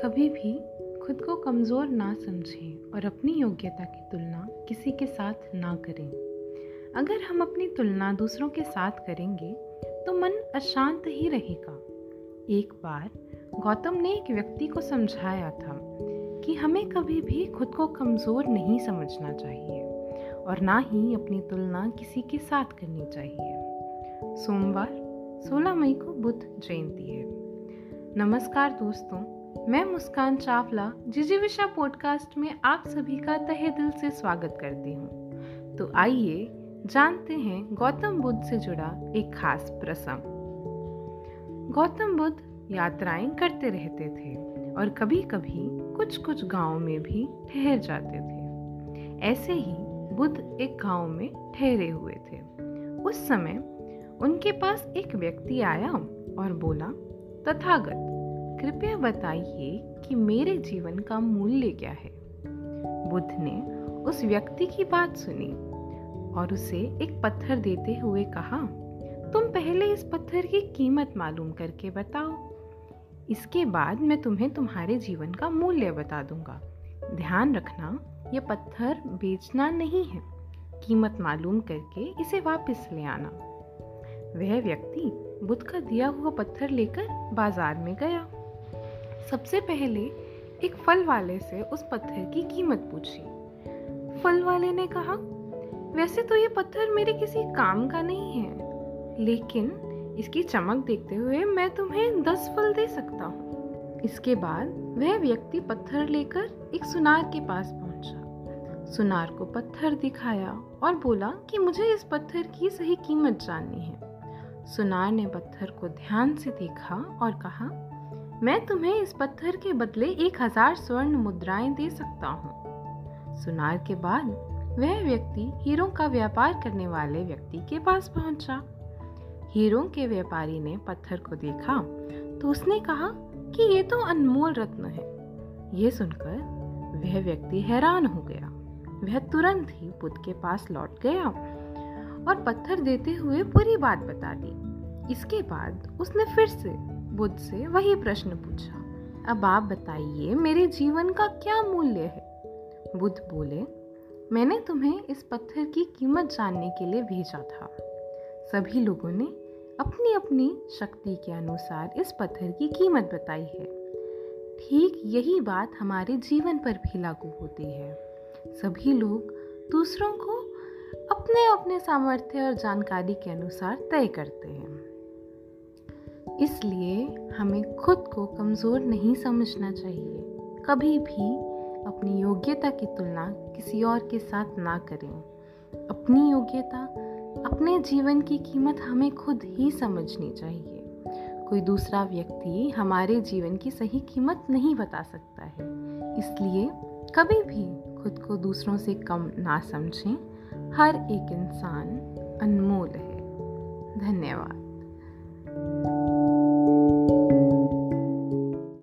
कभी भी खुद को कमज़ोर ना समझें और अपनी योग्यता की तुलना किसी के साथ ना करें। अगर हम अपनी तुलना दूसरों के साथ करेंगे तो मन अशांत ही रहेगा। एक बार गौतम ने एक व्यक्ति को समझाया था कि हमें कभी भी खुद को कमज़ोर नहीं समझना चाहिए और ना ही अपनी तुलना किसी के साथ करनी चाहिए। सोमवार 16 मई को बुद्ध जयंती है। नमस्कार दोस्तों मैं मुस्कान चावला, जिजी विशा पॉडकास्ट में आप सभी का तहे दिल से स्वागत करती हूँ। तो आइए, जानते हैं गौतम बुद्ध से जुड़ा एक खास प्रसंग। गौतम बुद्ध यात्राएँ करते रहते थे और कभी कभी कुछ कुछ गाँव में भी ठहर जाते थे। ऐसे ही बुद्ध एक गाँव में ठहरे हुए थे। उस समय उनके पास एक व्यक्ति आया और बोला, तथागत कृपया बताइए कि मेरे जीवन का मूल्य क्या है? बुद्ध ने उस व्यक्ति की बात सुनी और उसे एक पत्थर देते हुए कहा, तुम पहले इस पत्थर की कीमत मालूम करके बताओ। इसके बाद मैं तुम्हें तुम्हारे जीवन का मूल्य बता दूँगा। ध्यान रखना, यह पत्थर बेचना नहीं है। कीमत मालूम करके इसे वापस ले आना। वह व्यक्ति बुद्ध का दिया हुआ पत्थर लेकर बाज़ार में गया। सबसे पहले एक फल वाले से उस पत्थर की कीमत पूछी। फल वाले ने कहा, वैसे तो ये पत्थर मेरे किसी काम का नहीं है, लेकिन इसकी चमक देखते हुए मैं तुम्हें दस फल दे सकता हूँ। इसके बाद वह व्यक्ति पत्थर लेकर एक सुनार के पास पहुँचा। सुनार को पत्थर दिखाया और बोला कि मुझे इस पत्थर की सही कीमत जाननी है। सुनार ने पत्थर को ध्यान से देखा और कहा मैं तुम्हें इस पत्थर के बदले एक हज़ार स्वर्ण मुद्राएँ दे सकता हूँ। सुनार के बाद, वह व्यक्ति हीरों का व्यापार करने वाले व्यक्ति के पास पहुँचा। हीरों के व्यापारी ने पत्थर को देखा तो उसने कहा कि ये तो अनमोल रत्न है। ये सुनकर वह व्यक्ति हैरान हो गया। वह तुरंत ही बुद्ध के पास लौट गया और पत्थर देते हुए पूरी बात बता दी। इसके बाद उसने फिर से बुद्ध से वही प्रश्न पूछा, अब आप बताइए, मेरे जीवन का क्या मूल्य है? बुद्ध बोले, मैंने तुम्हें इस पत्थर की कीमत जानने के लिए भेजा था। सभी लोगों ने अपनी अपनी शक्ति के अनुसार इस पत्थर की कीमत बताई है। ठीक यही बात हमारे जीवन पर भी लागू होती है। सभी लोग दूसरों को अपने अपने सामर्थ्य और जानकारी के अनुसार तय करते हैं। इसलिए हमें खुद को कमज़ोर नहीं समझना चाहिए। कभी भी अपनी योग्यता की तुलना किसी और के साथ ना करें। अपनी योग्यता, अपने जीवन की कीमत हमें खुद ही समझनी चाहिए। कोई दूसरा व्यक्ति हमारे जीवन की सही कीमत नहीं बता सकता है। इसलिए कभी भी खुद को दूसरों से कम ना समझें। हर एक इंसान अनमोल है। धन्यवाद।